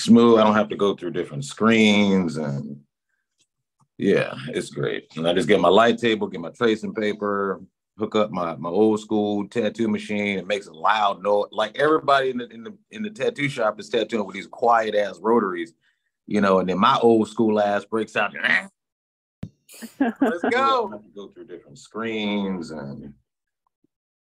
smooth. I don't have to go through different screens and yeah, it's great. And I just get my light table, get my tracing paper, hook up my my old school tattoo machine. It makes a loud noise. Like everybody in the in the in the tattoo shop is tattooing with these quiet ass rotaries, you know. And then my old school ass breaks out. Let's go. go through different screens and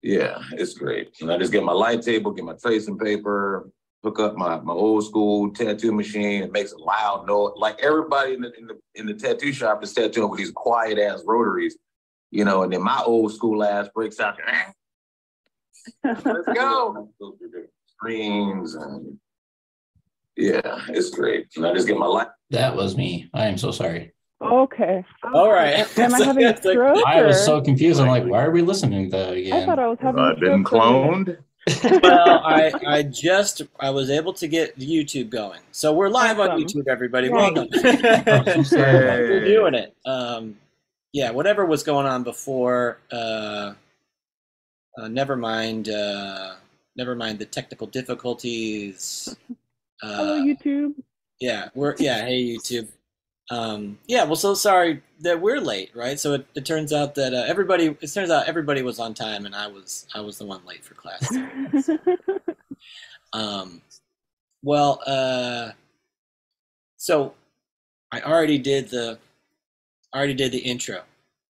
yeah, it's great. And I just get my light table, get my tracing paper, hook up my, my old school tattoo machine. It makes a loud noise. Like everybody in the, in the in the tattoo shop is tattooing with these quiet ass rotaries, you know. And then my old school ass breaks out. Let's go. go through the screens and yeah, it's great. And I just get my light. That was me. I am so sorry. Okay. All right. Am I having a stroke? I was so confused. I'm like, why are we listening to that again? I thought I was having a I've been cloned. Well, I, I just I was able to get YouTube going, so we're live on YouTube. Everybody, Yay. welcome. I'm so sorry about that. we're doing it. Um, yeah, whatever was going on before. Uh, uh, never mind. Uh, never mind the technical difficulties. Uh, Hello, YouTube. Yeah, we're yeah. Hey, YouTube. Um, yeah, well, so sorry that we're late, right? So it, it turns out that uh, everybody. It turns out everybody was on time, and I was I was the one late for class. Um, well, uh, so I already did the I already did the intro,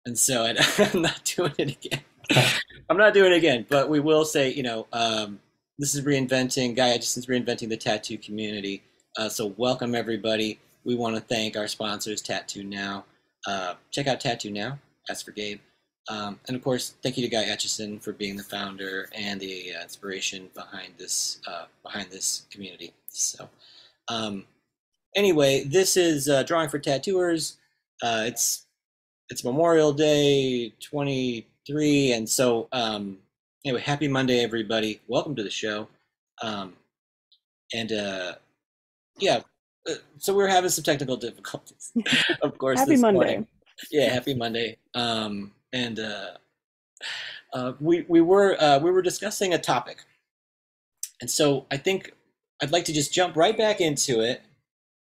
and so I, I'm not doing it again. I'm not doing it again, but we will say, you know, um, this is reinventing. Guy Aitchison's reinventing the tattoo community. Uh, so welcome everybody. We want to thank our sponsors, Tattoo Now. Uh, check out Tattoo Now. Ask for Gabe. Um, and of course, thank you to Guy Aitchison for being the founder and the uh, inspiration behind this uh, behind this community. So, um, anyway, this is uh, drawing for tattooers. Uh, it's it's Memorial Day 23, and so um, anyway, happy Monday, everybody. Welcome to the show. Um, and uh, yeah, uh, so we're having some technical difficulties, of course. Happy Monday. morning. Yeah, happy Monday. Um, and uh, uh, we we were uh, we were discussing a topic, and so I think I'd like to just jump right back into it.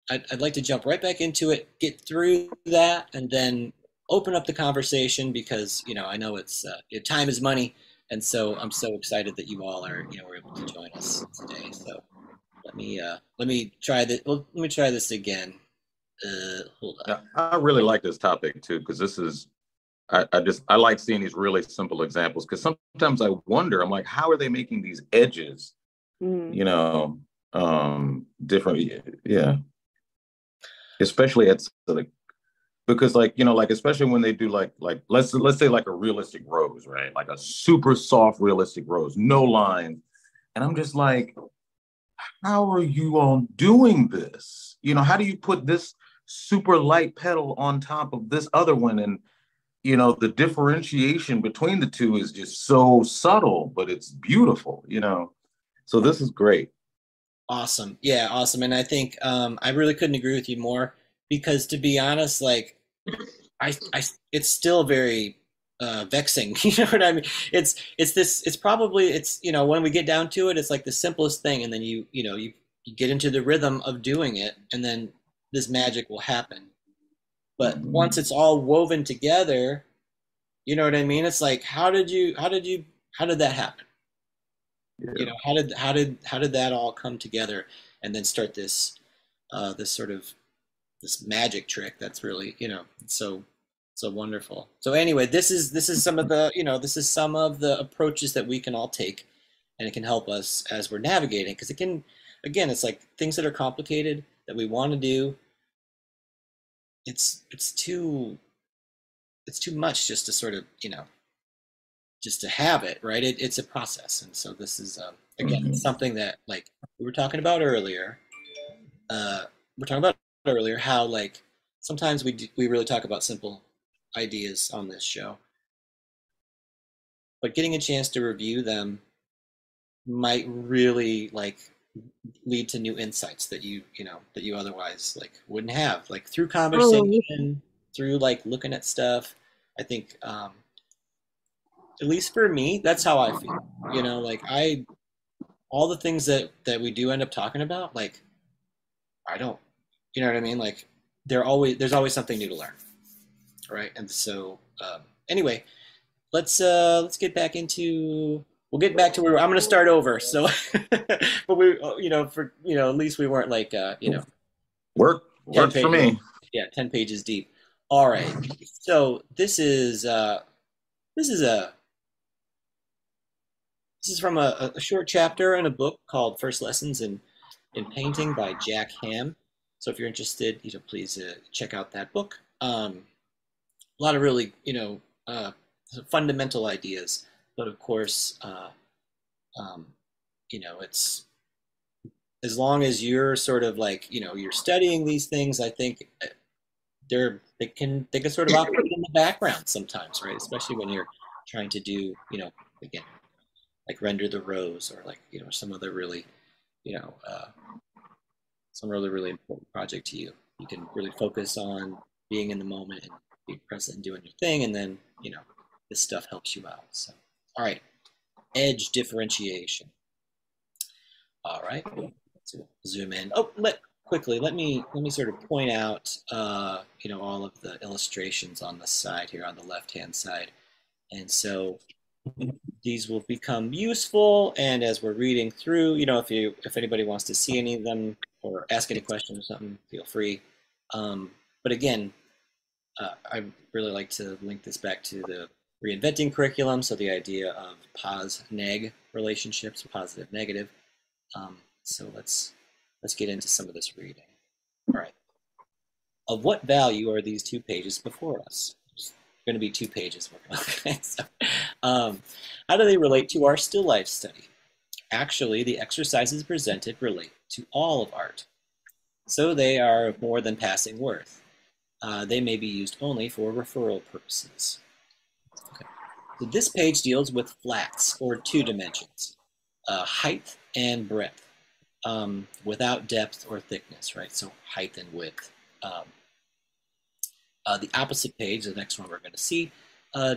I'd, I'd like to jump right back into it, get through that, and then open up the conversation because you know I know it's uh, time is money, and so I'm so excited that you all are you know were able to join us today. So let me uh, let me try this. Well, let me try this again. Uh, hold on. Yeah, I really like this topic too because this is, I, I just I like seeing these really simple examples because sometimes I wonder I'm like how are they making these edges Mm. you know um different yeah especially at like because like you know like especially when they do like like let's let's say like a realistic rose right like a super soft realistic rose no lines and i'm just like how are you all doing this you know how do you put this super light petal on top of this other one and you know the differentiation between the two is just so subtle but it's beautiful you know so this is great Awesome. Yeah, awesome. And I think um, I really couldn't agree with you more because to be honest, like I, I it's still very uh, vexing. You know what I mean? It's it's this. It's probably it's you know when we get down to it, it's like the simplest thing, and then you you know you, you get into the rhythm of doing it, and then this magic will happen. But Mhm. once it's all woven together, you know what I mean? It's like how did you how did you how did that happen? you know how did how did how did that all come together and then start this uh, this sort of this magic trick that's really you know so so wonderful. So anyway this is this is some of the you know this is some of the approaches that we can all take and it can help us as we're navigating because it can again it's like things that are complicated that we want to do. It's it's too it's too much just to sort of you know just to have it right? It, it's a process. And so this is um, again Mhm. something that like we were talking about earlier uh we're talking about earlier how like sometimes we do, we really talk about simple ideas on this show. But getting a chance to review them might really like lead to new insights that you you know that you otherwise like wouldn't have. Like through conversation through like looking at stuff i think um at least for me that's how i feel. You know like i all the things that that we do end up talking about like I don't, you know what I mean? Like there always there's always something new to learn, right? And so um, anyway, let's uh let's get back into we'll get back to where I'm going to start over. So, but we you know for you know at least we weren't like uh you know Work Yeah, works for me. yeah 10 pages deep. All right, so this is uh this is a this is from a, a short chapter in a book called First Lessons in in Painting by Jack Hamm. So if you're interested, you know, please uh, check out that book. Um, a lot of really, you know, uh, fundamental ideas, but of course, uh, um, you know, it's as long as you're sort of like, you know, you're studying these things. I think uh, they're they can they can sort of operate in the background sometimes, right? Especially when you're trying to do, you know, again, like render the rose or like you know some other really, you know, uh, some really really important project to you. You can really focus on being in the moment and being present and doing your thing, and then you know this stuff helps you out. So, all right, edge differentiation. All right, zoom in. Oh, let quickly let me let me sort of point out uh, you know all of the illustrations on the side here on the left hand side, and so these will become useful. And as we're reading through, you know, if you if anybody wants to see any of them or ask any questions or something, feel free. Um, but again, uh, I really like to link this back to the reinventing curriculum. So the idea of pos neg relationships, positive negative. Um, so let's let's get into some of this reading. All right. Of what value are these two pages before us? There's going to be two pages. Okay. so, um, how do they relate to our still life study? Actually, the exercises presented relate to all of art. So they are of more than passing worth. Uh, they may be used only for referral purposes. Okay. So this page deals with flats, or two dimensions, uh, height and breadth, um, without depth or thickness, right? So height and width. Um, uh, the opposite page, the next one we're going to see, uh,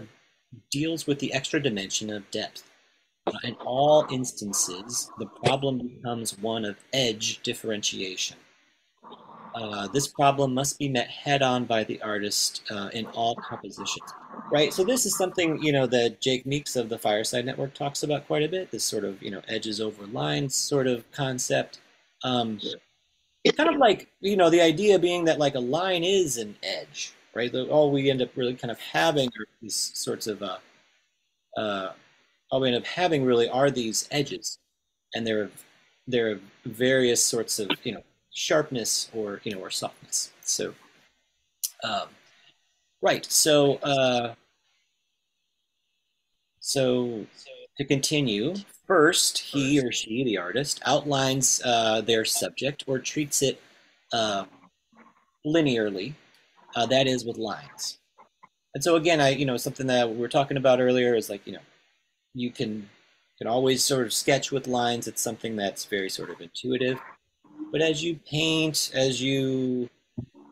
deals with the extra dimension of depth. Uh, in all instances, the problem becomes one of edge differentiation. Uh, this problem must be met head on by the artist uh, in all compositions. Right, so this is something you know that Jake Meeks of the Fireside Network talks about quite a bit. This sort of you know edges over lines sort of concept. Um, kind of like you know the idea being that like a line is an edge, right? All we end up really kind of having are these sorts of uh, uh, all we end up having really are these edges, and they're they're various sorts of you know sharpness or you know or softness. So, um, right. So, uh, so to continue, first he or she, the artist, outlines uh, their subject or treats it uh, linearly. Uh, that is with lines. And so again, I you know something that we were talking about earlier is like you know you can can always sort of sketch with lines. It's something that's very sort of intuitive. But as you paint, as you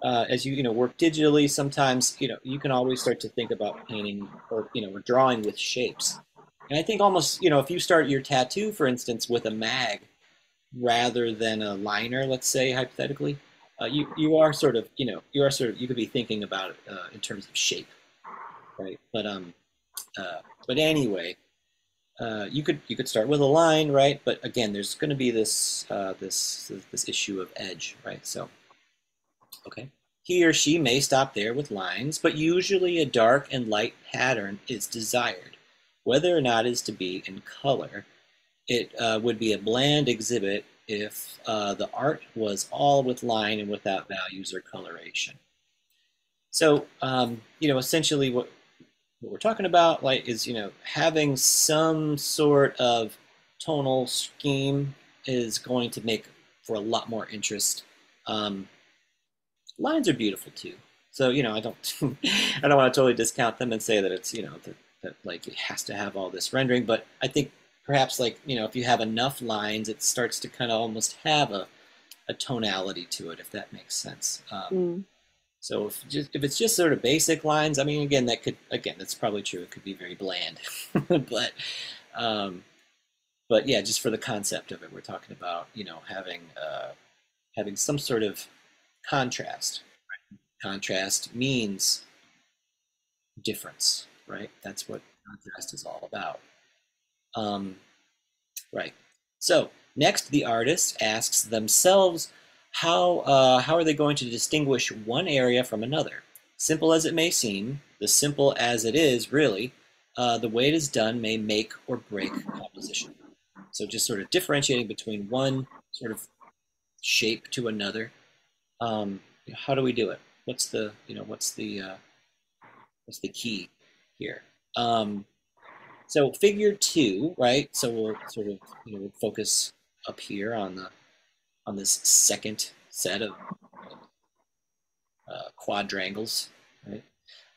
uh, as you you know work digitally, sometimes you know you can always start to think about painting or you know or drawing with shapes. And I think almost you know if you start your tattoo, for instance, with a mag rather than a liner, let's say hypothetically, uh, you you are sort of you know you are sort of you could be thinking about it uh, in terms of shape, right? But um, uh, but anyway, uh, you could you could start with a line, right? But again, there's going to be this uh, this this issue of edge, right? So, okay, he or she may stop there with lines, but usually a dark and light pattern is desired, whether or not it is to be in color. It uh, would be a bland exhibit if uh, the art was all with line and without values or coloration. So, um, you know, essentially what what we're talking about like is you know having some sort of tonal scheme is going to make for a lot more interest. Um, lines are beautiful too. So you know i don't i don't want to totally discount them and say that it's you know that, that like it has to have all this rendering but i think perhaps like you know if you have enough lines it starts to kind of almost have a, a tonality to it if that makes sense. Um, Mm. So if just if it's just sort of basic lines, I mean, again, that could again that's probably true. It could be very bland, but um, but yeah, just for the concept of it, we're talking about you know having uh, having some sort of contrast. Contrast means difference, right? That's what contrast is all about. Um, right. So next, the artist asks themselves how uh, how are they going to distinguish one area from another? Simple as it may seem, the simple as it is, really, uh, the way it is done may make or break composition. So just sort of differentiating between one sort of shape to another. Um, how do we do it? What's the you know what's the uh, what's the key here? Um, so figure two, right? So we'll sort of you know focus up here on the on this second set of uh, quadrangles, right?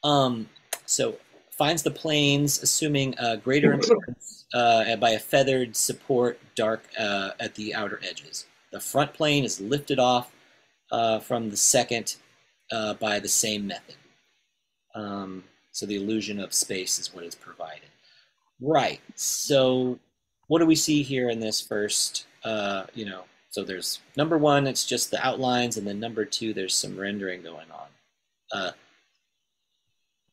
Um, so finds the planes, assuming a greater importance uh, by a feathered support dark uh, at the outer edges. The front plane is lifted off uh, from the second uh, by the same method. Um, so the illusion of space is what is provided. Right. So what do we see here in this first, uh, you know, so there's number one, it's just the outlines, and then number two, there's some rendering going on. Uh,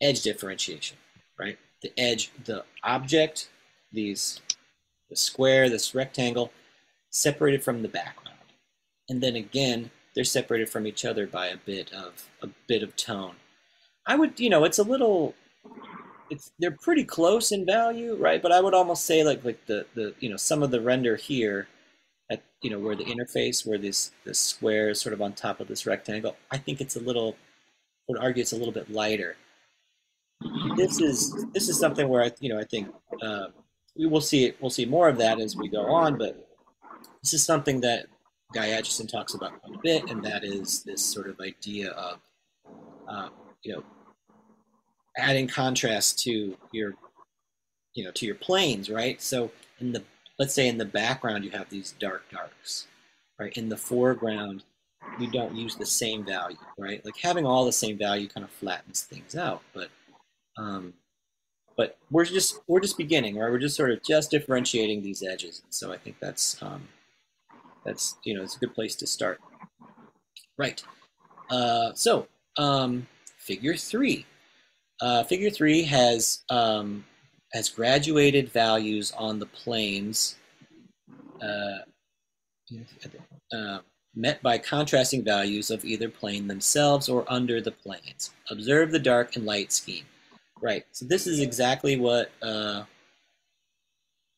edge differentiation, right? The edge, the object, these, the square, this rectangle, separated from the background. And then again, they're separated from each other by a bit of a bit of tone. I would, you know, it's a little, it's they're pretty close in value, right? But I would almost say like like the the you know some of the render here at you know where the interface where this this square is sort of on top of this rectangle i think it's a little I would argue it's a little bit lighter this is this is something where i you know i think uh, we will see it. we'll see more of that as we go on but this is something that guy Aitchison talks about quite a bit and that is this sort of idea of uh, you know adding contrast to your you know to your planes right so in the let's say in the background you have these dark darks, right? In the foreground, you don't use the same value, right? Like having all the same value kind of flattens things out, but um, but we're just we're just beginning, right? We're just sort of just differentiating these edges, and so I think that's um, that's you know it's a good place to start. Right. Uh, so um, figure three. Uh, figure three has um, has graduated values on the planes uh, uh, met by contrasting values of either plane themselves or under the planes. Observe the dark and light scheme. Right. So this is exactly what uh,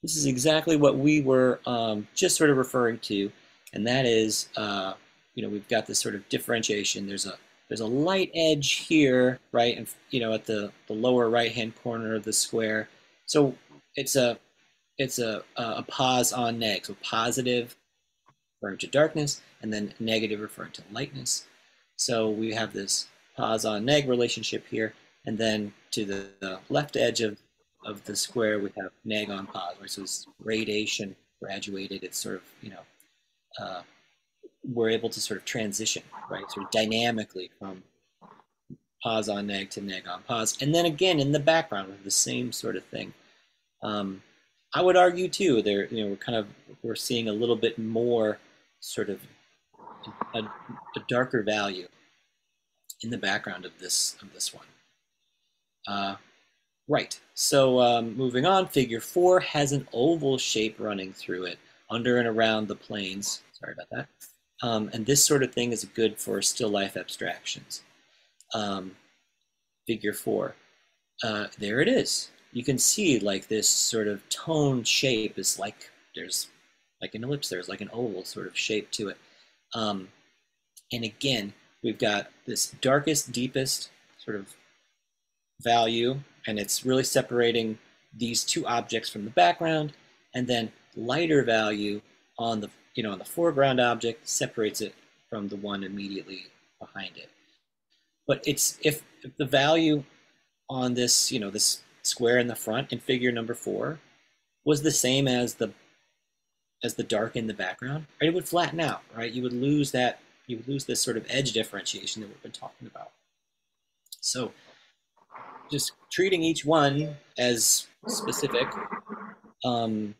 this is exactly what we were um, just sort of referring to, and that is, uh, you know, we've got this sort of differentiation. There's a there's a light edge here, right, and you know, at the the lower right hand corner of the square so it's a it's a a pos on neg. So positive referring to darkness, and then negative referring to lightness. So we have this pause on neg relationship here, and then to the, the left edge of of the square we have neg on pause, right? So it's gradation, graduated. It's sort of you know uh, we're able to sort of transition, right? Sort of dynamically from pause on neg to neg on pause, And then again, in the background, we have the same sort of thing. Um, I would argue too, there, you know, we're kind of, we're seeing a little bit more sort of a, a darker value in the background of this, of this one. Uh, right, so um, moving on, figure four has an oval shape running through it, under and around the planes. Sorry about that. Um, and this sort of thing is good for still life abstractions um, figure four. Uh, there it is. You can see like this sort of tone shape is like there's like an ellipse, there's like an oval sort of shape to it. Um, and again, we've got this darkest, deepest sort of value, and it's really separating these two objects from the background, and then lighter value on the you know on the foreground object separates it from the one immediately behind it. But it's if, if the value on this, you know, this square in the front in figure number four was the same as the as the dark in the background, right? It would flatten out, right? You would lose that, you would lose this sort of edge differentiation that we've been talking about. So just treating each one as specific, um,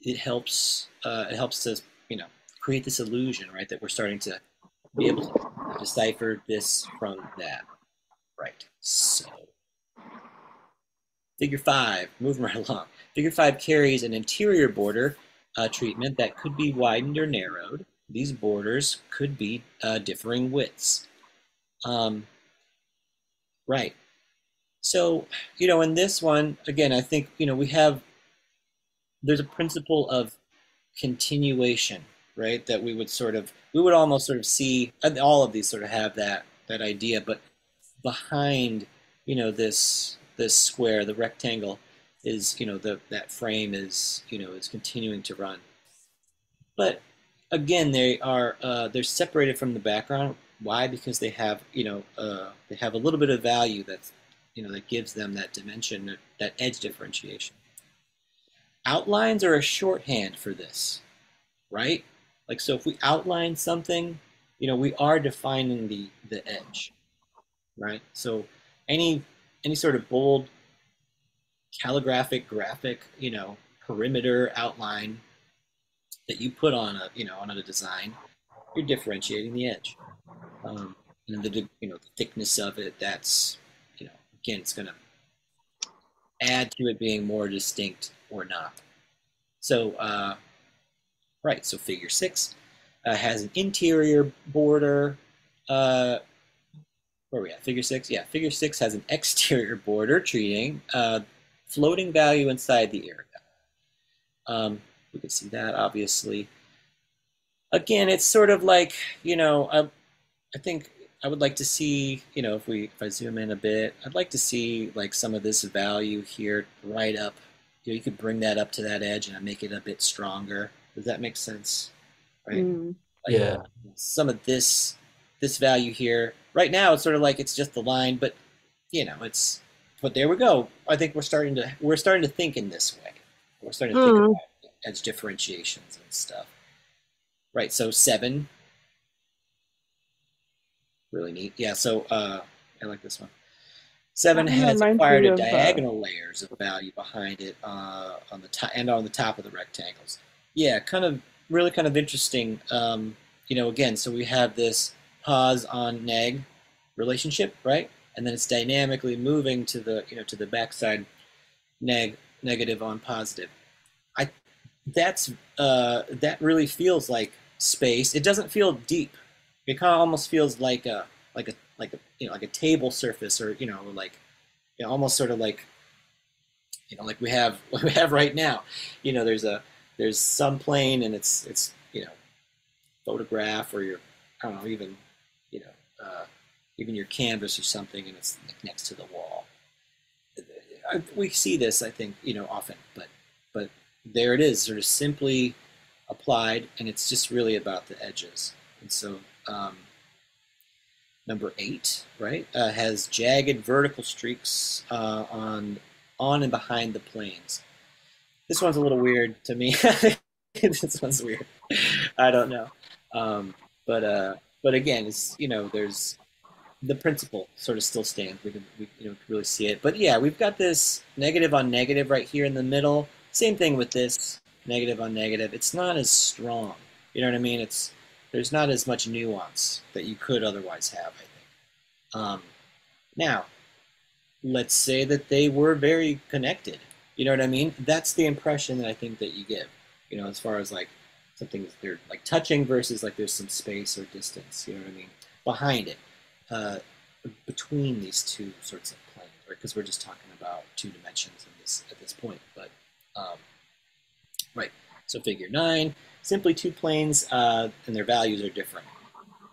it helps, uh, it helps to, you know, create this illusion, right? That we're starting to be able to decipher this from that. Right. So, figure five, moving right along. Figure five carries an interior border uh, treatment that could be widened or narrowed. These borders could be uh, differing widths. Um, right. So, you know, in this one, again, I think, you know, we have, there's a principle of continuation, right? That we would sort of, we would almost sort of see, all of these sort of have that, that idea, but behind, you know, this, this square, the rectangle is, you know, the, that frame is, you know, is continuing to run. But again, they are, uh, they're separated from the background. Why? Because they have, you know, uh, they have a little bit of value that's you know, that gives them that dimension, that edge differentiation. Outlines are a shorthand for this, right? Like, so if we outline something, you know, we are defining the, the edge, right? So any, any sort of bold calligraphic, graphic, you know, perimeter outline that you put on a, you know, on a design, you're differentiating the edge. Um, and the, you know, the thickness of it, that's you know, again, it's going to add to it being more distinct or not. So, uh, right, so figure six uh, has an interior border. Uh, where are we at? Figure six? Yeah, figure six has an exterior border treating uh, floating value inside the area. Um, we can see that obviously. Again, it's sort of like, you know, I, I think I would like to see, you know, if we if I zoom in a bit, I'd like to see like some of this value here right up. You, know, you could bring that up to that edge and make it a bit stronger. Does that make sense? Right. Mm. Like, Yeah. Some of this this value here right now it's sort of like it's just the line, but you know it's. But there we go. I think we're starting to we're starting to think in this way. We're starting to think Hmm. about edge differentiations and stuff. Right. So seven really neat. Yeah, so uh, I like this one. Seven has acquired a diagonal layers of value behind it uh, on the top and on the top of the rectangles. Yeah, kind of really kind of interesting. Um, you know, again, so we have this pause on neg relationship, right? And then it's dynamically moving to the you know to the backside neg negative on positive. I that's uh, that really feels like space. It doesn't feel deep. It kind of almost feels like a like a like a you know like a table surface or you know like you know, almost sort of like you know like we have we have right now. You know, there's a there's some plane and it's it's you know photograph or your I don't know even you know uh, even your canvas or something and it's next to the wall. We see this I think you know often, but but there it is, sort of simply applied, and it's just really about the edges. And so um, number eight, right, uh, has jagged vertical streaks uh, on on and behind the planes. This one's a little weird to me. this one's weird. I don't know, um, but uh, but again, it's you know there's the principle sort of still stands. We can we you know really see it. But yeah, we've got this negative on negative right here in the middle. Same thing with this negative on negative. It's not as strong. You know what I mean? It's there's not as much nuance that you could otherwise have. I think. Um, now, let's say that they were very connected. You know what I mean? That's the impression that I think that you give. You know, as far as like something they're like touching versus like there's some space or distance. You know what I mean? Behind it, uh, between these two sorts of planes, right? Because we're just talking about two dimensions this at this point. But um, right, so figure nine, simply two planes, uh, and their values are different.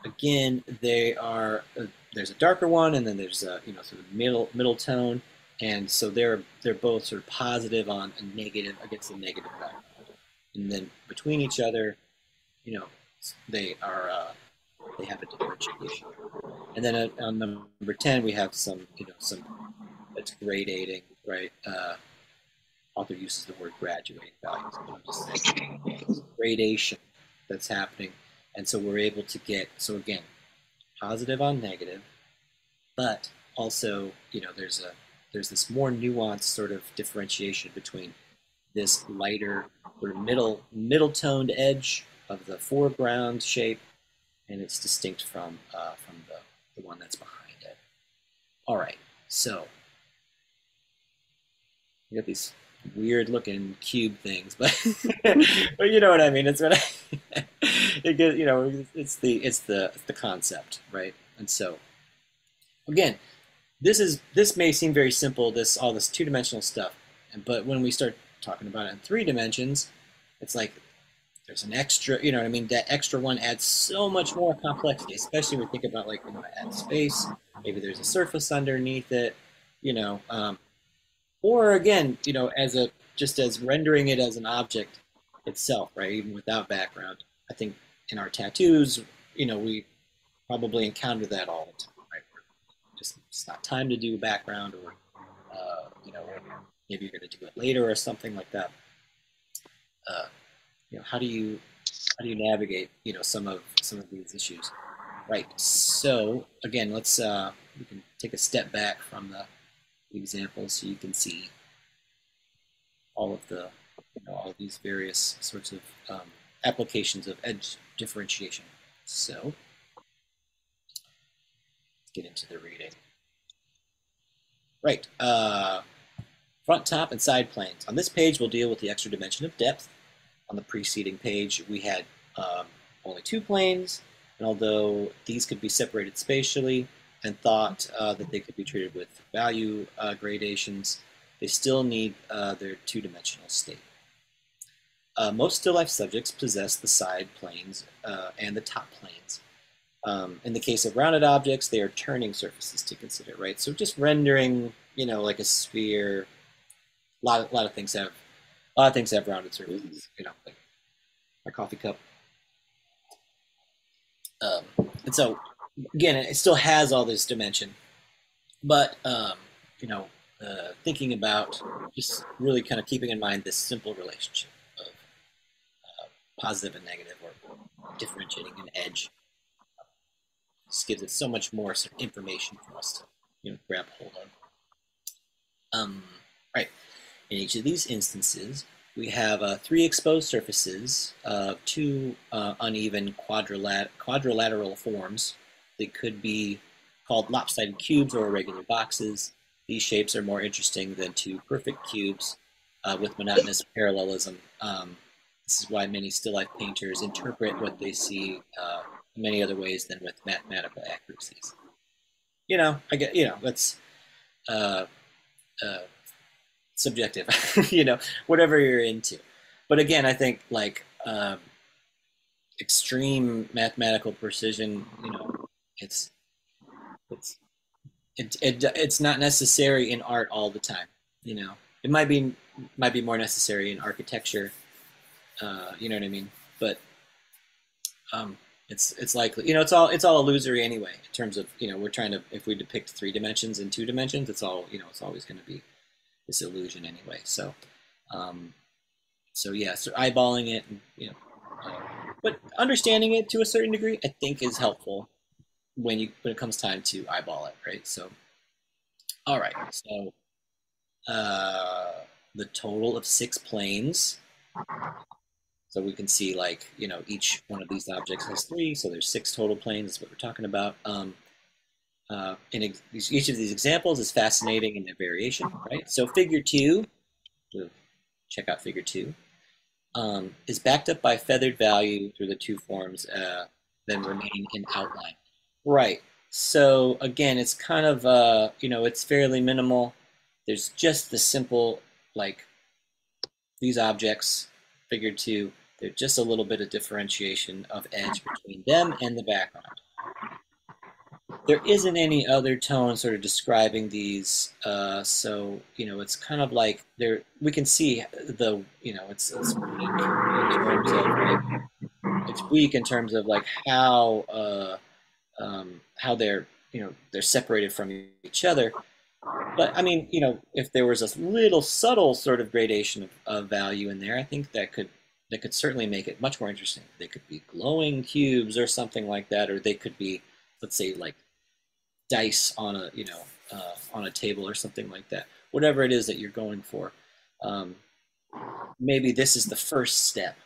Again, they are. Uh, there's a darker one, and then there's a you know sort of middle middle tone, and so they're they're both sort of positive on a negative against a negative and then between each other, you know, they are uh, they have a differentiation. And then uh, on number ten, we have some you know some it's gradating, right? Uh, author uses the word graduating values. but I'm just saying gradation that's happening, and so we're able to get so again positive on negative, but also you know there's a there's this more nuanced sort of differentiation between this lighter sort of middle middle toned edge of the foreground shape and it's distinct from uh, from the, the one that's behind it. All right, so you got these weird looking cube things, but but you know what I mean. It's what I, it get, you know it's the it's the it's the concept, right? And so again, this is this may seem very simple. This all this two dimensional stuff, but when we start talking about it in three dimensions, it's like there's an extra, you know what I mean? That extra one adds so much more complexity, especially when we think about like, you know, add space, maybe there's a surface underneath it, you know, um, or again, you know, as a, just as rendering it as an object itself, right? Even without background. I think in our tattoos, you know, we probably encounter that all the time, right? Just, it's not time to do background or, uh, you know, maybe you're going to do it later or something like that. Uh, you know, how do you how do you navigate you know some of some of these issues? Right. So again, let's uh, we can take a step back from the example so you can see all of the you know all of these various sorts of um, applications of edge differentiation. So let's get into the reading. Right. Uh, front, top, and side planes. On this page, we'll deal with the extra dimension of depth on the preceding page, we had um, only two planes, and although these could be separated spatially and thought uh, that they could be treated with value uh, gradations, they still need uh, their two-dimensional state. Uh, most still life subjects possess the side planes uh, and the top planes. Um, in the case of rounded objects, they are turning surfaces to consider, right? So just rendering, you know, like a sphere, a lot a lot of things have a lot of things have rounded surfaces, you know, like my coffee cup. Um, and so, again, it still has all this dimension, but um, you know, uh, thinking about just really kind of keeping in mind this simple relationship of uh, positive and negative, or differentiating an edge. just gives it so much more sort of information for us to you know grab hold of. Um, right. In each of these instances, we have uh, three exposed surfaces of uh, two uh, uneven quadrilat quadrilateral forms. They could be called lopsided cubes or irregular boxes. These shapes are more interesting than two perfect cubes uh, with monotonous parallelism. Um, this is why many still life painters interpret what they see uh, many other ways than with mathematical accuracies. You know, I get, you know, that's, uh subjective, you know, whatever you're into. But again, I think like um, extreme mathematical precision, you know, it's it's it, it it's not necessary in art all the time. You know, it might be might be more necessary in architecture. Uh, you know what I mean? But um, it's it's likely you know it's all it's all illusory anyway in terms of you know we're trying to if we depict three dimensions and two dimensions it's all you know it's always going to be this illusion anyway. So, um, so yeah, so eyeballing it, you know, uh, but understanding it to a certain degree, I think is helpful when you when it comes time to eyeball it, right? So, all right, so uh, the total of six planes. So we can see like, you know, each one of these objects has three, so there's six total planes, that's what we're talking about. Um, uh, each of these examples is fascinating in their variation, right? So figure two, check out figure two, um, is backed up by feathered value through the two forms, uh, then remain in outline. Right. So again, it's kind of, uh, you know, it's fairly minimal. There's just the simple, like, these objects, figure two, there's just a little bit of differentiation of edge between them and the background there isn't any other tone sort of describing these. Uh, so you know, it's kind of like there. We can see the you know, it's it's weak in terms of like, it's weak in terms of like how uh, um, how they're you know they're separated from each other. But I mean, you know, if there was a little subtle sort of gradation of, of value in there, I think that could that could certainly make it much more interesting. They could be glowing cubes or something like that, or they could be, let's say, like dice on a you know uh, on a table or something like that. Whatever it is that you're going for, um, maybe this is the first step,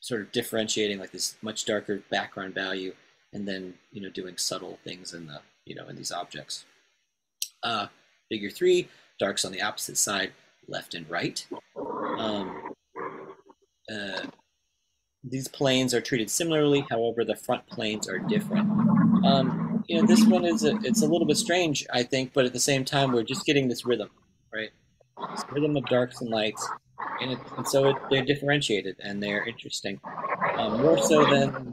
sort of differentiating like this much darker background value and then you know doing subtle things in the you know in these objects. Uh, figure three, darks on the opposite side, left and right. Um, uh, these planes are treated similarly, however, the front planes are different. Um, you know, this one is a, it's a little bit strange, I think, but at the same time, we're just getting this rhythm, right? This rhythm of darks and lights, and, it, and so it, they're differentiated and they're interesting, um, more so than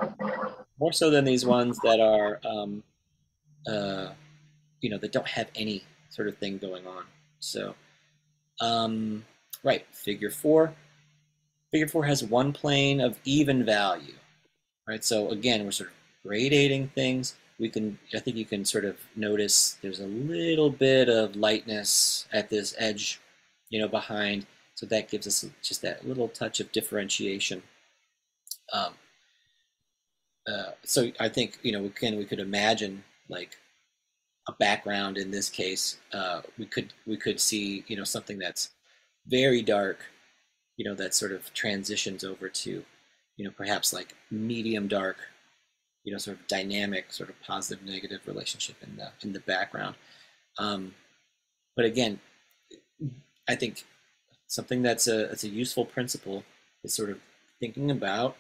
more so than these ones that are, um, uh, you know, that don't have any sort of thing going on. So, um, right, figure four. Figure four has one plane of even value, right? So again, we're sort of gradating things. We can, I think you can sort of notice there's a little bit of lightness at this edge, you know, behind. So that gives us just that little touch of differentiation. Um, uh, so I think, you know, we can, we could imagine like a background in this case. Uh, we could, we could see, you know, something that's very dark, you know, that sort of transitions over to, you know, perhaps like medium dark, you know, sort of dynamic, sort of positive negative relationship in the in the background. Um, but again, I think something that's a that's a useful principle is sort of thinking about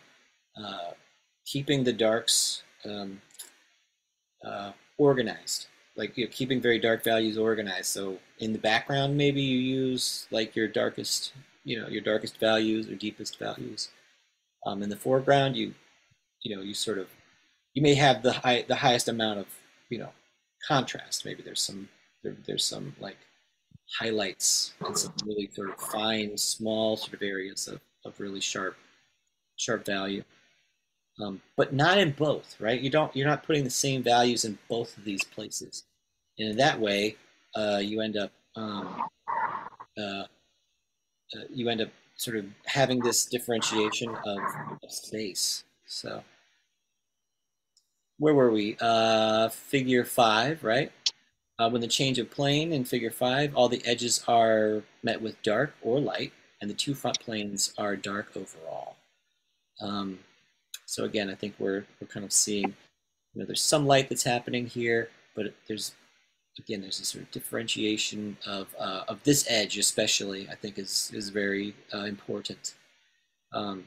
uh, keeping the darks um, uh, organized, like you know, keeping very dark values organized. So in the background, maybe you use like your darkest, you know, your darkest values or deepest values. Um, in the foreground, you you know you sort of you may have the high the highest amount of you know contrast. Maybe there's some there, there's some like highlights and some really sort of fine, small sort of areas of, of really sharp sharp value. Um, but not in both, right? You don't you're not putting the same values in both of these places, and in that way, uh, you end up um, uh, uh, you end up sort of having this differentiation of, of space. So where were we? Uh, figure five, right? Uh, when the change of plane in figure five, all the edges are met with dark or light, and the two front planes are dark overall. Um, so again, I think we're, we're kind of seeing, you know, there's some light that's happening here, but there's, again, there's a sort of differentiation of, uh, of this edge especially, I think is, is very uh, important um,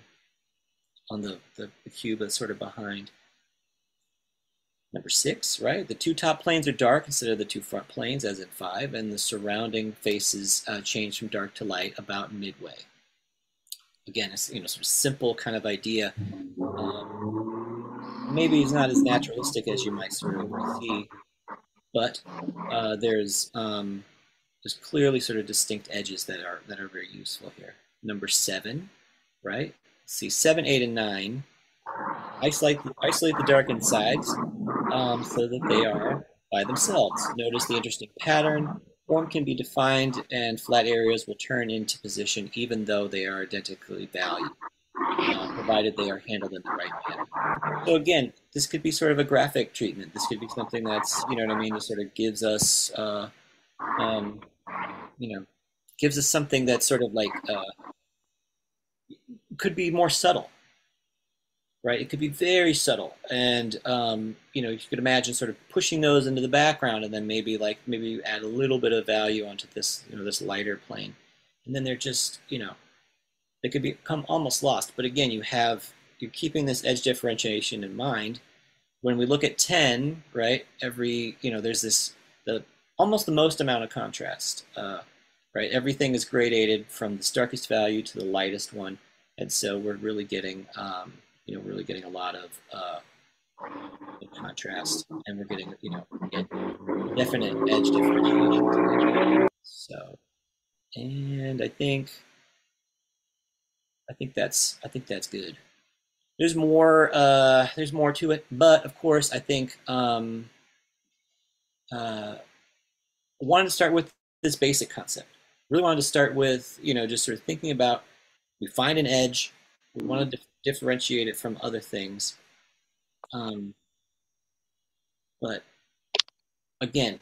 on the, the, the cube that's sort of behind. Number six, right? The two top planes are dark instead of the two front planes, as in five, and the surrounding faces uh, change from dark to light about midway. Again, it's you know sort of simple kind of idea. Um, maybe it's not as naturalistic as you might sort of see, but uh, there's um, there's clearly sort of distinct edges that are that are very useful here. Number seven, right? see seven, eight, and nine Isolate, isolate the darkened sides um, so that they are by themselves. Notice the interesting pattern. Form can be defined and flat areas will turn into position even though they are identically valued, uh, provided they are handled in the right manner. So again, this could be sort of a graphic treatment. This could be something that's, you know what I mean, that sort of gives us, uh, um, you know, gives us something that's sort of like, uh, could be more subtle right? It could be very subtle, and um, you know you could imagine sort of pushing those into the background, and then maybe like maybe you add a little bit of value onto this you know this lighter plane, and then they're just you know they could become almost lost. But again, you have you're keeping this edge differentiation in mind. When we look at ten, right? Every you know there's this the almost the most amount of contrast. Uh, right, everything is gradated from the darkest value to the lightest one, and so we're really getting um, you know, really getting a lot of uh, contrast, and we're getting, you know, definite edge differentiation. So, and I think, I think that's, I think that's good. There's more, uh, there's more to it, but of course, I think, um, uh, wanted to start with this basic concept. Really wanted to start with, you know, just sort of thinking about, we find an edge, we want to differentiate it from other things. Um, but again,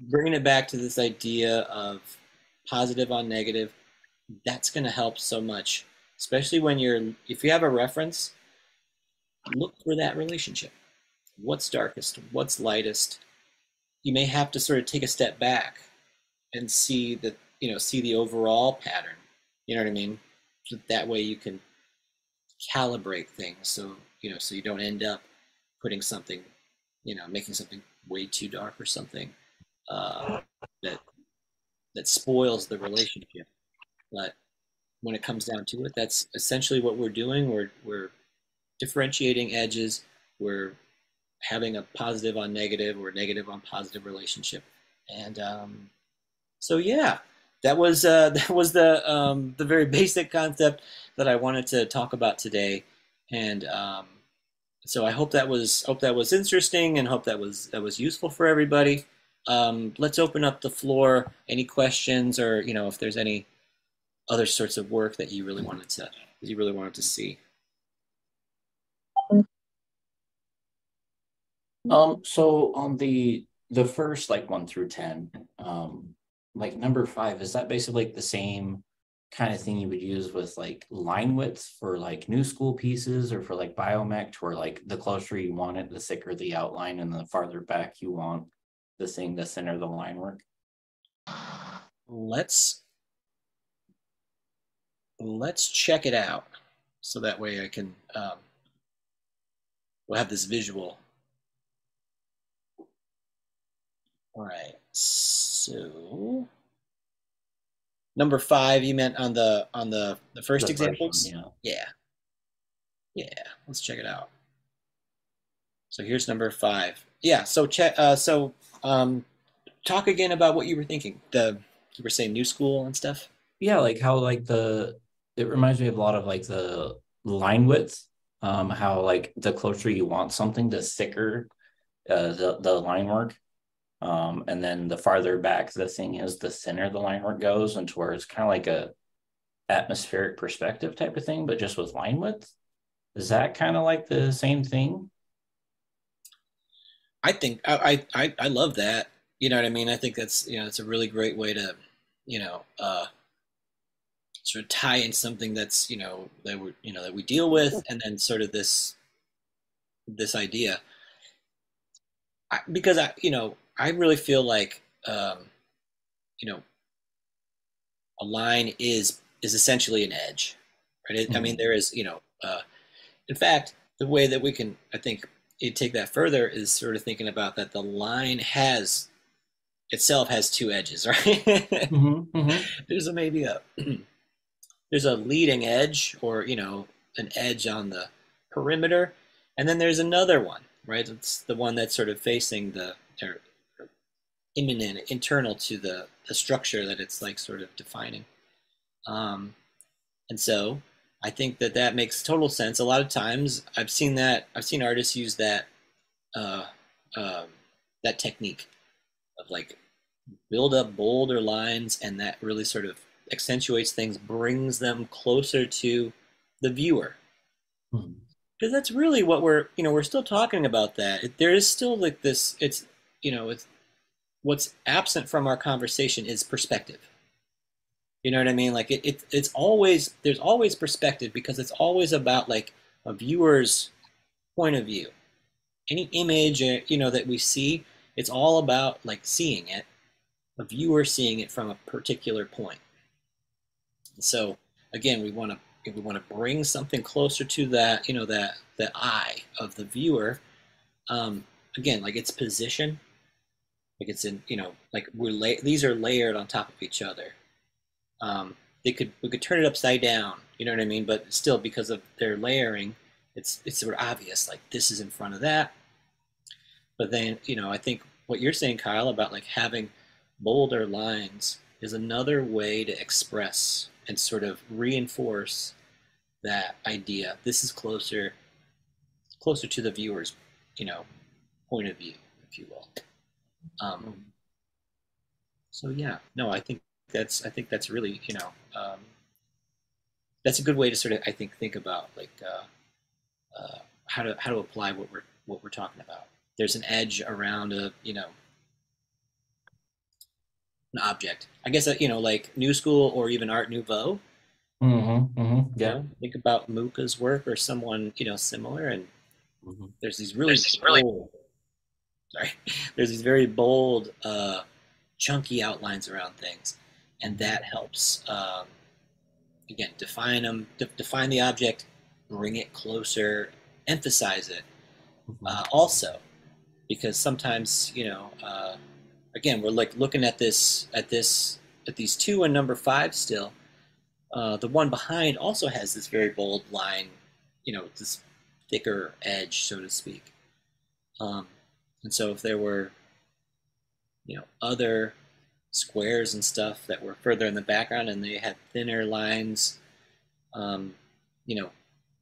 bringing it back to this idea of positive on negative, that's going to help so much, especially when you're, if you have a reference, look for that relationship. what's darkest, what's lightest, you may have to sort of take a step back and see the you know see the overall pattern. You know what I mean? That way you can calibrate things so you know so you don't end up putting something you know making something way too dark or something uh, that that spoils the relationship. But when it comes down to it, that's essentially what we're doing. We're we're differentiating edges. We're having a positive on negative or negative on positive relationship. And um, so yeah, that was uh, that was the um, the very basic concept that I wanted to talk about today. And um, so I hope that was hope that was interesting and hope that was that was useful for everybody. Um, let's open up the floor. Any questions or you know if there's any other sorts of work that you really wanted to you really wanted to see. Um, so on the the first like one through ten, um, like number five, is that basically like the same kind of thing you would use with like line width for like new school pieces or for like biomech where like the closer you want it, the thicker the outline and the farther back you want the thing to center the line work? Let's let's check it out so that way I can um, we'll have this visual. All right, so number five, you meant on the on the the first The examples. yeah. Yeah. Yeah. Let's check it out. So here's number five. Yeah. So check. Uh, so um, talk again about what you were thinking. The you were saying new school and stuff. yeah like how like the it reminds me of a lot of like the line width um how like the closer you want something the thicker uh the, the line work um and then the farther back the thing is the thinner the line work goes and to where it's kind of like a atmospheric perspective type of thing but just with line width is that kind of like the same thing I think I, I I I love that. You know what I mean? I think that's you know it's a really great way to you know uh, sort of tie in something that's you know that we you know that we deal with, and then sort of this this idea. I, because I you know I really feel like um, you know a line is is essentially an edge, right? It, I mean there is you know uh, in fact the way that we can I think you take that further is sort of thinking about that the line has itself has two edges, right? mm-hmm, there's a maybe a there's a leading edge or you know an edge on the perimeter, and then there's another one, right? It's the one that's sort of facing the or imminent internal to the the structure that it's like sort of defining. Um, and so I think that that makes total sense. A lot of times, I've seen that. I've seen artists use that uh, um, that technique of like build up bolder lines, and that really sort of accentuates things, brings them closer to the viewer. Because that's really what we're, you know, we're still talking about that. It, there is still like this. It's, you know, it's what's absent from our conversation is perspective. You know what I mean? Like it, it it's always there's always perspective because it's always about like a viewer's point of view. Any image uh, you know that we see, it's all about like seeing it, a viewer seeing it from a particular point. So again, we want to we want to bring something closer to that you know that the eye of the viewer. Um, again, like its position, like it's in you know like we're la- these are layered on top of each other. Um, they could we could turn it upside down you know what i mean? But still because of their layering it's it's sort of obvious like this is in front of that. But then you know i think what you're saying kyle about like having bolder lines is another way to express and sort of reinforce that idea. This is closer closer to the viewer's you know point of view if you will um, so yeah no i think that's I think that's really you know um, that's a good way to sort of I think think about like uh, uh, how to how to apply what we're what we're talking about. There's an edge around a you know an object. I guess that you know like New School or even Art Nouveau. mm-hmm, mm-hmm. You yeah know, think about Mucha's work or someone you know similar, and Mhm. there's these really, There's these really- bold, sorry, there's these very bold, uh, chunky outlines around things, and that helps. Um, again, define them, de- define the object, bring it closer, emphasize it. Uh, also, because sometimes you know, uh, again, we're like looking at this, at this, at these two and number five still. Uh, the one behind also has this very bold line, you know, this thicker edge, so to speak. Um, and so if there were, you know, other squares and stuff that were further in the background and they had thinner lines, um, you know,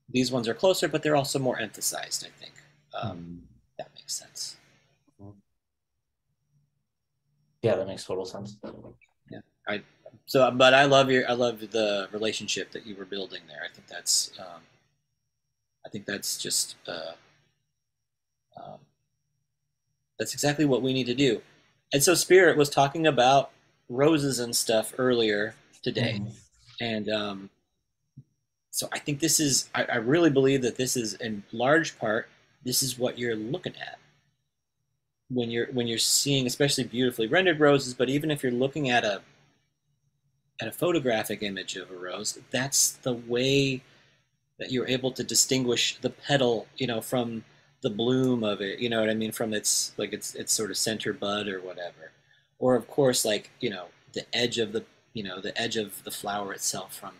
these ones are closer, but they're also more emphasized, I think. Um, Um, that makes sense. yeah, that makes total sense. Yeah. I so, but I love your, I love the relationship that you were building there. I think that's, um, I think that's just, uh, um, that's exactly what we need to do. And so, Spirit was talking about roses and stuff earlier today, Mhm. and um, so I think this is, I, I really believe that this is in large part, this is what you're looking at when you're when you're seeing, especially beautifully rendered roses. But even if you're looking at a at a photographic image of a rose, that's the way that you're able to distinguish the petal, you know, from the bloom of it. You know what I mean? From its like its its sort of center bud or whatever. Or of course, like you know, the edge of the you know the edge of the flower itself from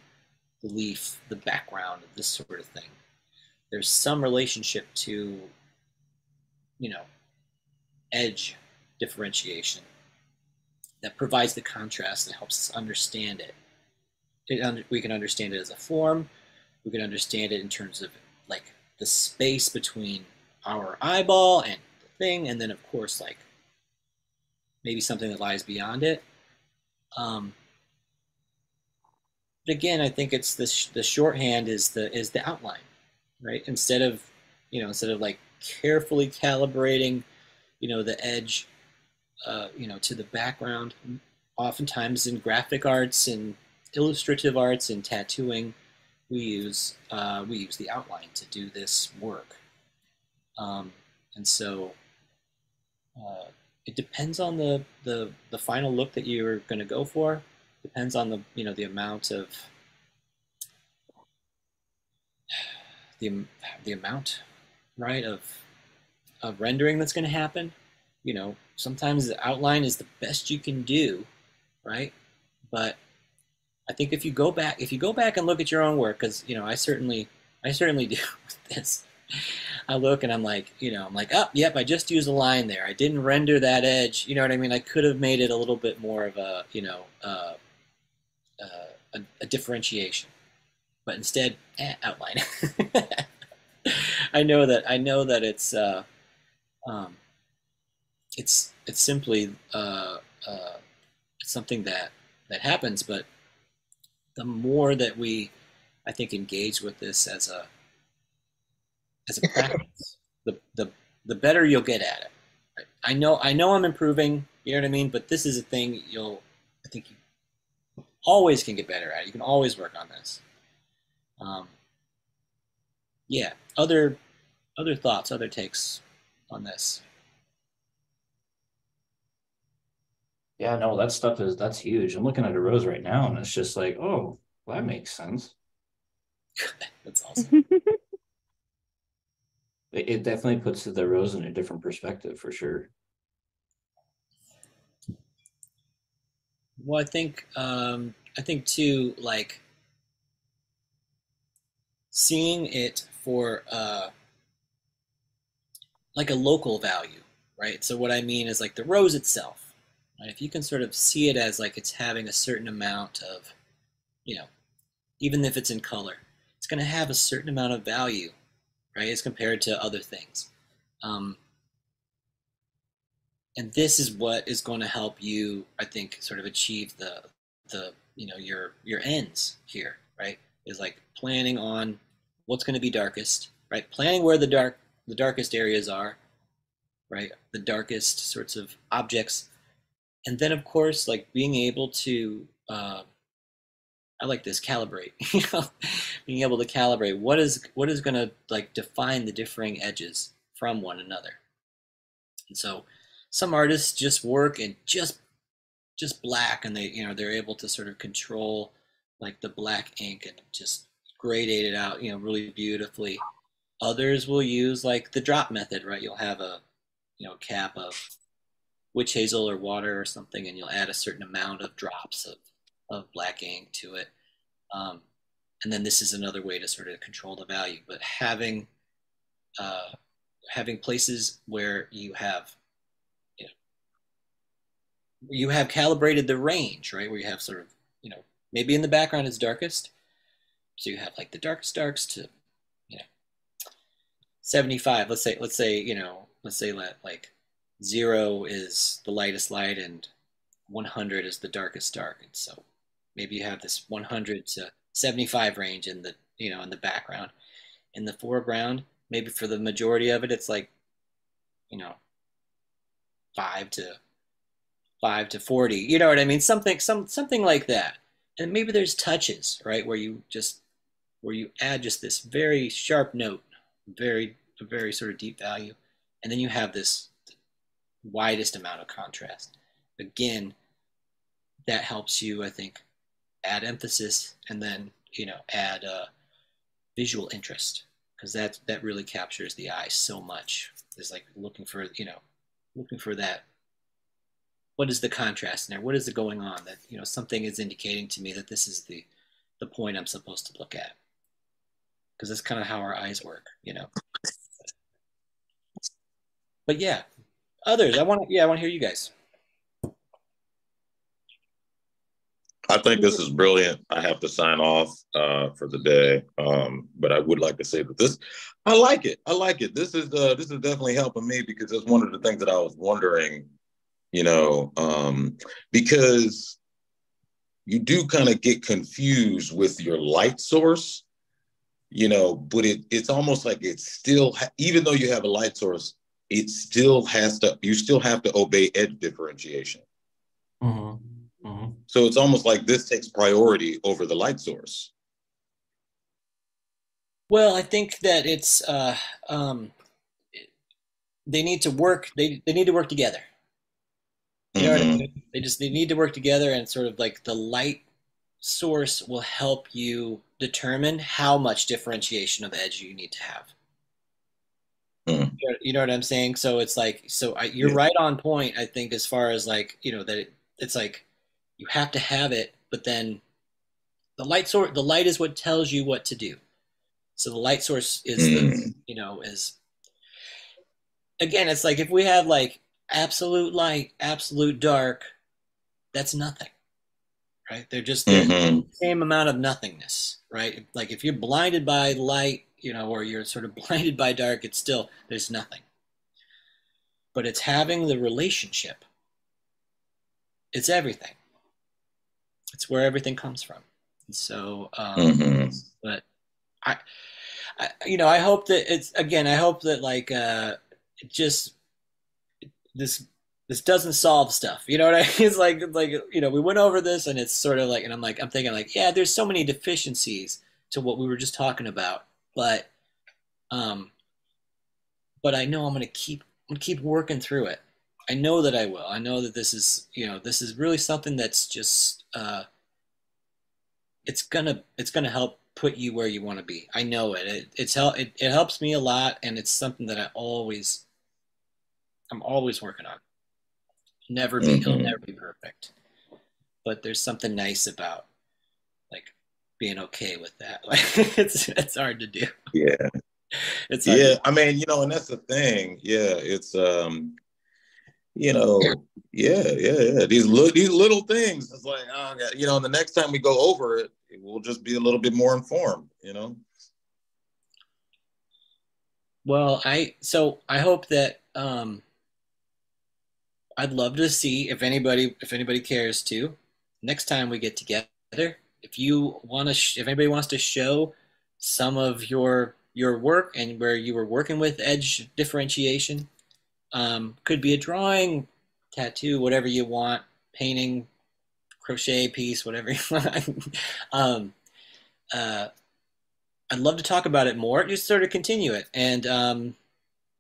the leaf, the background, this sort of thing. There's some relationship to you know edge differentiation that provides the contrast that helps us understand it. it we can understand it as a form. We can understand it in terms of like the space between our eyeball and the thing, and then of course like maybe something that lies beyond it. Um, but again, I think it's the the shorthand is the is the outline, right? Instead of you know instead of like carefully calibrating, you know, the edge uh, you know, to the background. Oftentimes in graphic arts and illustrative arts and tattooing, we use uh, we use the outline to do this work. Um, and so uh, it depends on the, the the final look that you're going to go for. Depends on the you know the amount of the the amount right of of rendering that's going to happen you know, sometimes the outline is the best you can do, right? But I think if you go back, if you go back and look at your own work, because you know, I certainly, I certainly do with this. I look and I'm like, you know, I'm like, oh, yep, I just used a line there. I didn't render that edge. You know what I mean? I could have made it a little bit more of a, you know, uh, uh, a, a differentiation, but instead, eh, outline. I know that. I know that it's. Uh, um, it's it's simply uh, uh, something that that happens. But the more that we, I think, engage with this as a as a practice, the the the better you'll get at it. I know I know I'm improving. You know what I mean. But this is a thing you'll I think you always can get better at. You can always work on this. Um, yeah. Other other thoughts, other takes on this. Yeah, no, that stuff is that's huge. I'm looking at a rose right now, and it's just like, oh, well, that makes sense. That's awesome. It, it definitely puts the rose in a different perspective for sure. Well, I think um, I think too, like seeing it for uh, like a local value, right? So what I mean is like the rose itself, right? If you can sort of see it as like it's having a certain amount of, you know, even if it's in color, it's going to have a certain amount of value, right, as compared to other things. Um, and this is what is going to help you i think sort of achieve the the you know your your ends here right? Is like planning on what's going to be darkest right? Planning where the dark the darkest areas are right? The darkest sorts of objects. And then of course like being able to uh, I like this calibrate. you know, being able to calibrate what is what is going to like define the differing edges from one another. And so, some artists just work in just just black, and they you know they're able to sort of control like the black ink and just gradate it out, you know, really beautifully. Others will use like the drop method, right? You'll have a you know cap of witch hazel or water or something, and you'll add a certain amount of drops of of black ink to it. Um, and then this is another way to sort of control the value. But having uh, having places where you have you know you have calibrated the range, right? Where you have sort of you know maybe in the background is darkest, so you have like the darkest darks to you know 75. Let's say let's say you know let's say that like zero is the lightest light and 100 is the darkest dark. And so maybe you have this 100 to 75 range in the you know in the background. In the foreground maybe for the majority of it it's like you know 5 to 5 to 40 you know what i mean? Something some something like that. And maybe there's touches right where you just where you add just this very sharp note very very sort of deep value and then you have this widest amount of contrast. Again that helps you i think add emphasis and then you know add uh, visual interest. Because that that really captures the eye so much. Is like looking for you know looking for that what is the contrast in there? What is it going on that you know something is indicating to me that this is the the point i'm supposed to look at. Because that's kind of how our eyes work you know? But yeah others i want to yeah i want to hear you guys I think this is brilliant. I have to sign off uh, for the day, um, but I would like to say that this, I like it. I like it. This is uh, this is definitely helping me because it's one of the things that I was wondering, you know, um, because you do kind of get confused with your light source, you know, but it it's almost like it's still even though you have a light source, it still has to you still have to obey edge differentiation. Mm-hmm. Mm-hmm. So it's almost like this takes priority over the light source. Well, I think that it's uh, um, they need to work. They they need to work together. You know Mhm. what I mean? They just they need to work together, and sort of like the light source will help you determine how much differentiation of edge you need to have. Mhm. You know- You know what I'm saying? So it's like so I, you're Yeah. right on point. I think as far as like you know that it, it's like you have to have it, but then the light source the light is what tells you what to do. So the light source is the, Mm. you know is again it's like if we have like absolute light, absolute dark, that's nothing. Right? They're just the Mhm. same amount of nothingness, right? Like if you're blinded by light, you know, or you're sort of blinded by dark, it's still there's nothing. But it's having the relationship. It's everything. It's where everything comes from. So, um, Mhm. but I, I, you know, I hope that it's again. I hope that like uh, it just this this doesn't solve stuff. You know what I mean? It's like like you know we went over this and it's sort of like and I'm like I'm thinking like yeah, there's so many deficiencies to what we were just talking about, but um, but I know I'm gonna keep I'm gonna keep working through it. I know that I will. I know that this is you know this is really something that's just uh, it's gonna it's gonna help put you where you want to be. I know it. it it's help. it, it helps me a lot, and it's something that I always I'm always working on. Never be it'll Mhm. never be perfect, but there's something nice about like being okay with that. Like it's it's hard to do. Yeah. It's Yeah. to- I mean, you know, and that's the thing. Yeah. It's um, you know, yeah, yeah, yeah. These little these little things. It's like, oh, God, you know, the next time we go over it, will just be a little bit more informed. You know. Well, I so I hope that um I'd love to see if anybody if anybody cares to next time we get together if you want to sh- if anybody wants to show some of your your work and where you were working with edge differentiation um, could be a drawing tattoo whatever you want painting crochet piece, whatever you want. um, uh, I'd love to talk about it more. Just sort of continue it, and um,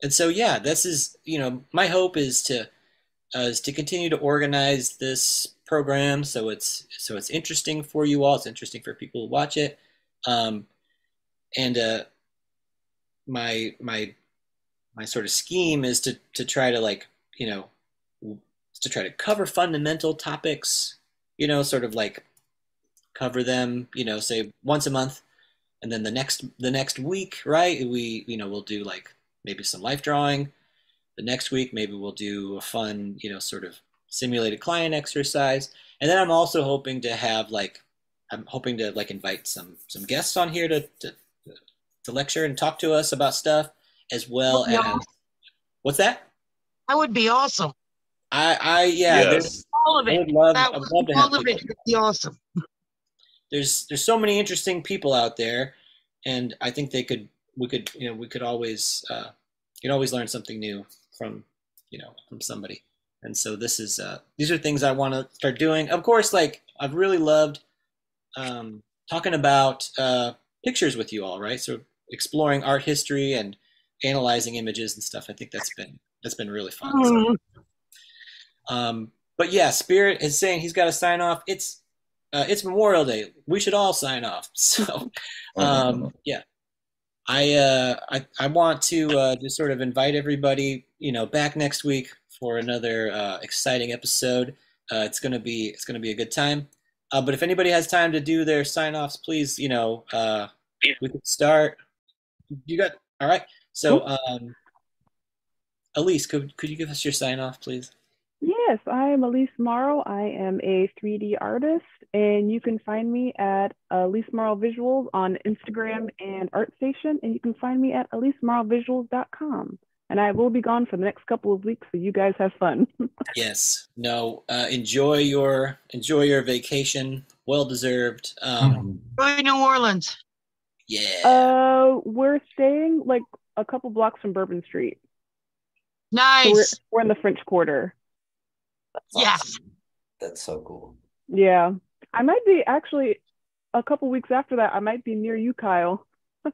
and so yeah, this is you know my hope is to uh, is to continue to organize this program so it's so it's interesting for you all. It's interesting for people to watch it, um, and uh, my my my sort of scheme is to to try to like you know to try to cover fundamental topics you know sort of like cover them you know say once a month and then the next the next week right? We you know we'll do like maybe some life drawing. The next week maybe we'll do a fun you know sort of simulated client exercise. And then i'm also hoping to have like i'm hoping to like invite some some guests on here to to, to lecture and talk to us about stuff as well Yeah. as what's that That would be awesome. i i yeah Yes. there's All of I it. would love, That would was, love to have all of it would be awesome. there's there's so many interesting people out there and i think they could we could you know we could always uh you can always learn something new from you know from somebody and so this is uh these are things i want to start doing of course like i've really loved um talking about uh pictures with you all right so exploring art history and analyzing images and stuff i think that's been that's been really fun So, Mhm. um, but yeah, Spirit is saying he's got to sign off. It's uh, it's Memorial Day. We should all sign off. So um, yeah, I uh, I I want to uh, just sort of invite everybody, you know, back next week for another uh, exciting episode. Uh, it's gonna be it's gonna be a good time. Uh, but if anybody has time to do their sign offs, please, you know, uh, we could start. You got all right. So, um, Elise, could could you give us your sign off, please? Yes, I am Elise Morrow. I am a 3D artist, and you can find me at Elise Morrow Visuals on Instagram and ArtStation, and you can find me at elisemorrowvisuals.com. And I will be gone for the next couple of weeks, so you guys have fun. Yes. No. Uh, enjoy your enjoy your vacation. Well deserved. Um, Go to New Orleans. yeah. uh, we're staying like a couple blocks from Bourbon Street. So we're, Nice. we're in the French Quarter. That's Yes. awesome. That's so cool. Yeah, I might be actually a couple weeks after that. I might be near you, Kyle.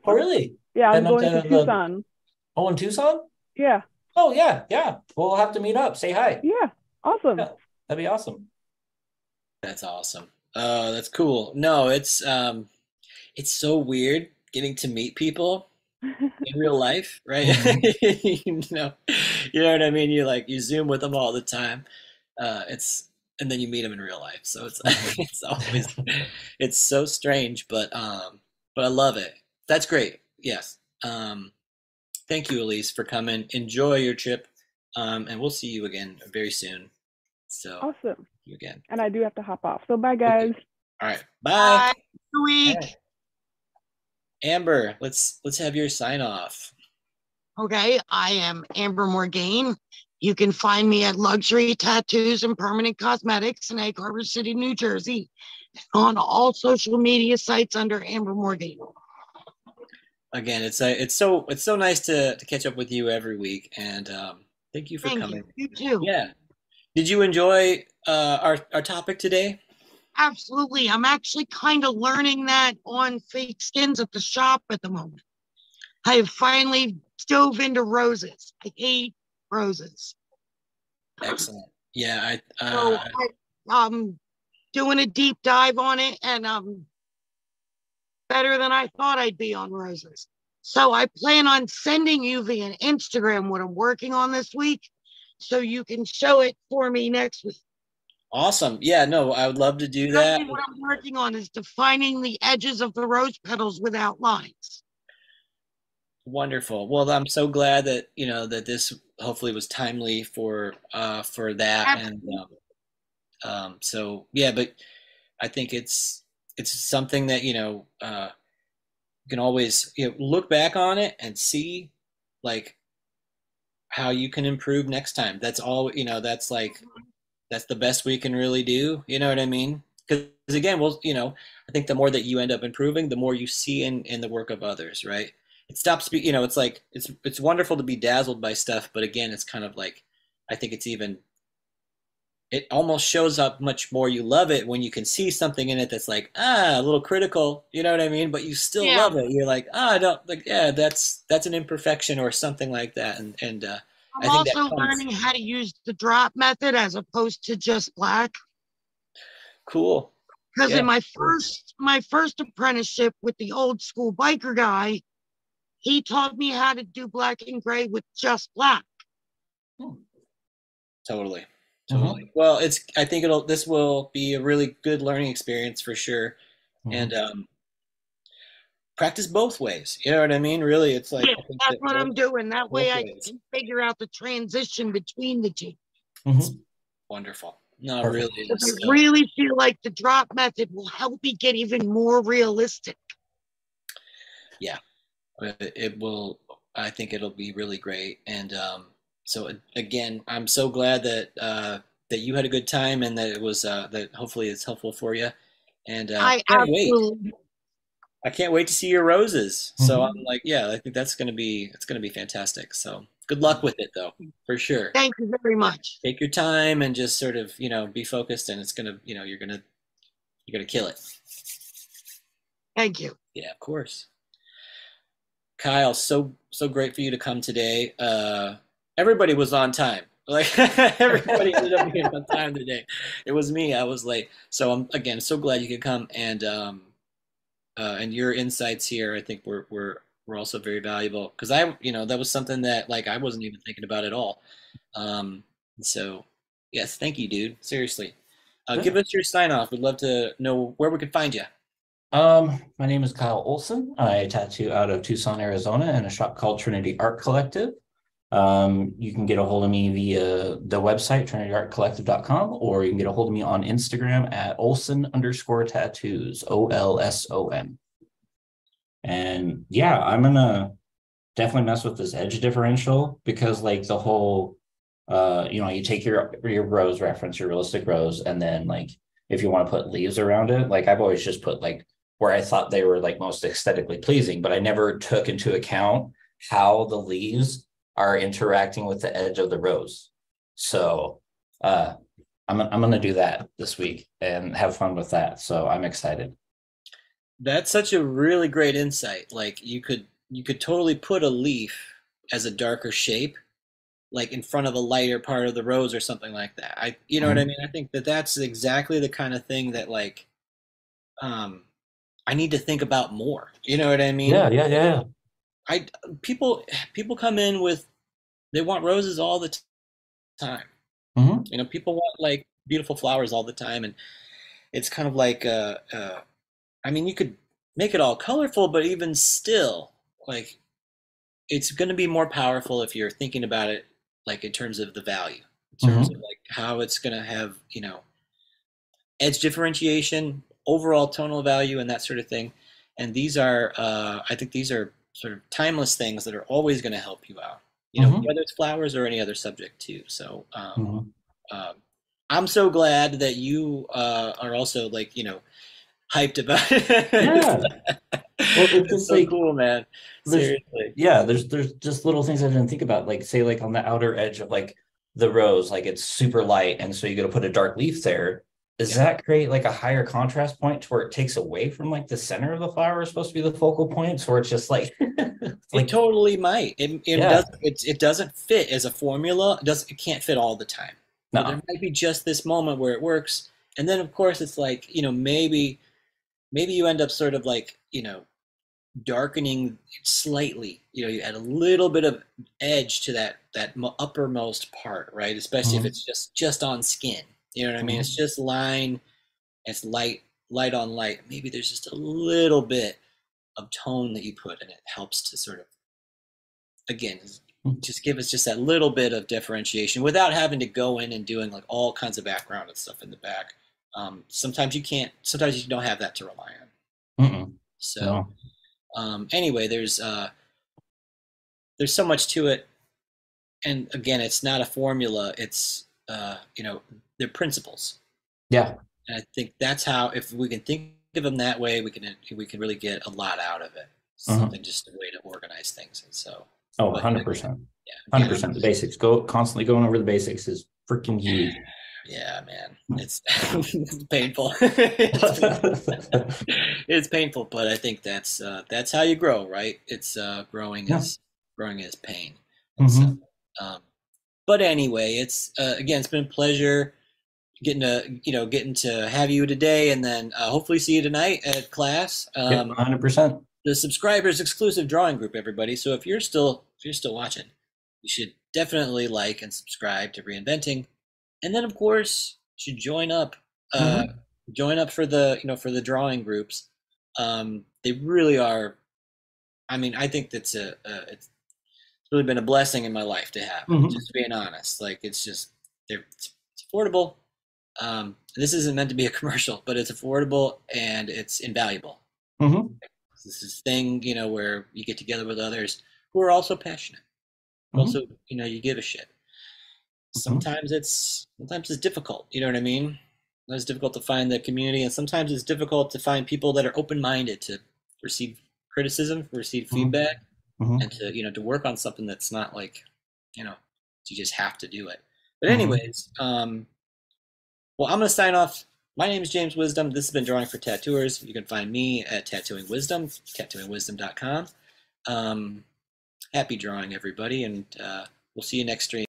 Oh, really? Yeah, I'm Heading up going to to the- Tucson. Oh, in Tucson? Yeah, Oh, yeah, yeah. We'll have to meet up. Say hi. yeah, awesome. Yeah. That'd be awesome. That's awesome. Uh, that's cool. No, it's um, it's so weird getting to meet people in real life, right? you know, you know what I mean. You like you Zoom with them all the time. Uh, it's and then you meet them in real life. So it's it's always it's so strange, but um, but I love it. That's great. Yes. Um, thank you, Elise, for coming. Enjoy your trip, um, and we'll see you again very soon. So Awesome. you again. And I do have to hop off. So bye, guys. All right. Bye. Bye. Good week. Amber, let's let's have your sign off. Okay, I am Amber Morgaine. You can find me at Luxury Tattoos and Permanent Cosmetics in Egg Harbor City, New Jersey, on all social media sites under Amber Morgaine. Again, it's a, it's so it's so nice to to catch up with you every week, and um, thank you for Thank coming. you. You too. Yeah. Did you enjoy uh, our our topic today? Absolutely. I'm actually kind of learning that on fake skins at the shop at the moment. I have finally dove into roses. I hate roses. Excellent. Yeah, I So uh, I, I'm doing a deep dive on it and I'm better than I thought I'd be on roses. So I plan on sending you via Instagram what I'm working on this week so you can show it for me next week. Awesome. Yeah, no, I would love to do that. What I'm working on is defining the edges of the rose petals without lines. Wonderful. Well, I'm so glad that you know that this hopefully was timely for uh for that and um, um so yeah, but I think it's it's something that you know uh you can always you know look back on it and see like how you can improve next time. That's all you know, that's like that's the best we can really do, you know what I mean? Cuz again, well, you know, I think the more that you end up improving, the more you see in in the work of others, right? it stops be you know it's like it's it's wonderful to be dazzled by stuff but again it's kind of like i think it's even it almost shows up much more you love it when you can see something in it that's like ah a little critical you know what i mean but you still Yeah. love it you're like ah i don't like yeah that's that's an imperfection or something like that and and uh I'm I think also comes- learning how to use the drop method as opposed to just black. cool Because Yeah. in my first my first apprenticeship with the old school biker guy, he taught me how to do black and gray with just black. totally Mhm. totally well it's i think it'll this will be a really good learning experience for sure Mhm. and um practice both ways you know what i mean really it's like Yeah, That's that what I'm doing. That way both I can figure out the transition between the two. Mhm. wonderful no Perfect. really Because it's, I uh, really feel like the drop method will help me get even more realistic. Yeah, it will i think it'll be really great and um so again i'm so glad that uh that you had a good time and that it was uh that hopefully it's helpful for you and uh I can't wait absolutely i can't wait to see your roses so Mhm. i'm like yeah i think that's gonna be it's gonna be fantastic so good luck with it though for sure thank you very much. take your time and just sort of you know be focused and it's gonna you know you're gonna you're gonna kill it Thank you. Yeah, of course. Kyle, so so great for you to come today. Uh, everybody was on time. Like everybody ended up being on time today. It was me. I was late. So I'm again so glad you could come and um, uh, and your insights here. I think were were were also very valuable because I you know that was something that like I wasn't even thinking about at all. Um, so yes, thank you, dude. Seriously. Uh, give us your sign off. We'd love to know where we can find you. Um, my name is Kyle Olson. I tattoo out of Tucson, Arizona, in a shop called Trinity Art Collective. Um, you can get a hold of me via the website, trinityartcollective.com, or you can get a hold of me on Instagram at Olson underscore tattoos, O L S O N. And yeah, I'm gonna definitely mess with this edge differential because like the whole uh, you know, you take your your rose reference, your realistic rose, and then like if you want to put leaves around it, like I've always just put like where I thought they were like most aesthetically pleasing, but I never took into account how the leaves are interacting with the edge of the rose. So uh I'm I'm gonna do that this week and have fun with that. So I'm excited. That's such a really great insight. Like you could you could totally put a leaf as a darker shape, like in front of a lighter part of the rose or something like that. I you know what I mean? I think that that's exactly the kind of thing that like um I need to think about more. You know what I mean? Yeah, yeah, yeah. I people people come in with they want roses all the t- time. Mhm. You know, people want like beautiful flowers all the time, and it's kind of like uh, uh, I mean, you could make it all colorful, but even still, like it's going to be more powerful if you're thinking about it like in terms of the value, in terms of like how it's going to have you know edge differentiation, overall tonal value, and that sort of thing. And these are, uh, I think, these are sort of timeless things that are always going to help you out. You know, Mhm. whether it's flowers or any other subject too. So, um, Mhm. um, I'm so glad that you uh, are also like you know hyped about it. Yeah. Well, it's just so like- cool, man. There's- Seriously. yeah there's there's just little things i didn't think about like say like on the outer edge of like the rose like it's super light and so you got to put a dark leaf there does Yeah. that create like a higher contrast point to where it takes away from like the center of the flower is supposed to be the focal point so it's just like It like totally might. It, it Yeah. does. It, it doesn't fit as a formula. It doesn't It can't fit all the time. But there might be just this moment where it works, and then of course it's like you know maybe, maybe you end up sort of like you know, darkening slightly. You know, you add a little bit of edge to that that uppermost part, right? Especially Mhm. if it's just just on skin. You know what I mean? Mhm. It's just line. It's light, light on light. Maybe there's just a little bit of tone that you put, and it helps to sort of, again, Mhm. just give us just that little bit of differentiation without having to go in and doing like all kinds of background and stuff in the back. Um, sometimes you can't. Sometimes you don't have that to rely on. Mm-mm. So no um, anyway, there's uh, there's so much to it, and again, it's not a formula. It's uh, you know, they're principles. yeah And I think that's how, if we can think of them that way, we can we can really get a lot out of it. Mhm. Something just a way to organize things, and so oh 100% yeah, 100% the basics go constantly going over the basics is freaking huge Yeah, man, it's, it's painful. it's, painful. it's painful, but I think that's uh, that's how you grow, right? It's uh, growing Yeah. is growing is pain. And Mhm. so, um, but anyway, it's uh, again, it's been a pleasure getting to you know getting to have you today, and then uh, hopefully see you tonight at class. Um, 100%. the subscribers exclusive drawing group, everybody. So if you're still if you're still watching, you should definitely like and subscribe to Reinventing, and then of course should join up. Uh, Join up for the you know for the drawing groups. Um, they really are. I mean, I think that's a, a it's really been a blessing in my life to have. Mhm. Just being honest, like it's just they're it's, affordable. Um, this isn't meant to be a commercial, but it's affordable and it's invaluable Mhm. this is thing you know where you get together with others who are also passionate Mhm. also you know you give a shit Mhm. sometimes it's sometimes it's difficult you know what i mean it's difficult to find the community and sometimes it's difficult to find people that are open-minded to receive criticism receive Mhm. feedback Mhm. and to you know to work on something that's not like you know you just have to do it but Mhm. anyways um well i'm going to sign off my name is James Wisdom. This has been Drawing for Tattooers. You can find me at Tattooing Wisdom, tattooingwisdom.com. Um, happy drawing, everybody, and uh, we'll see you next stream.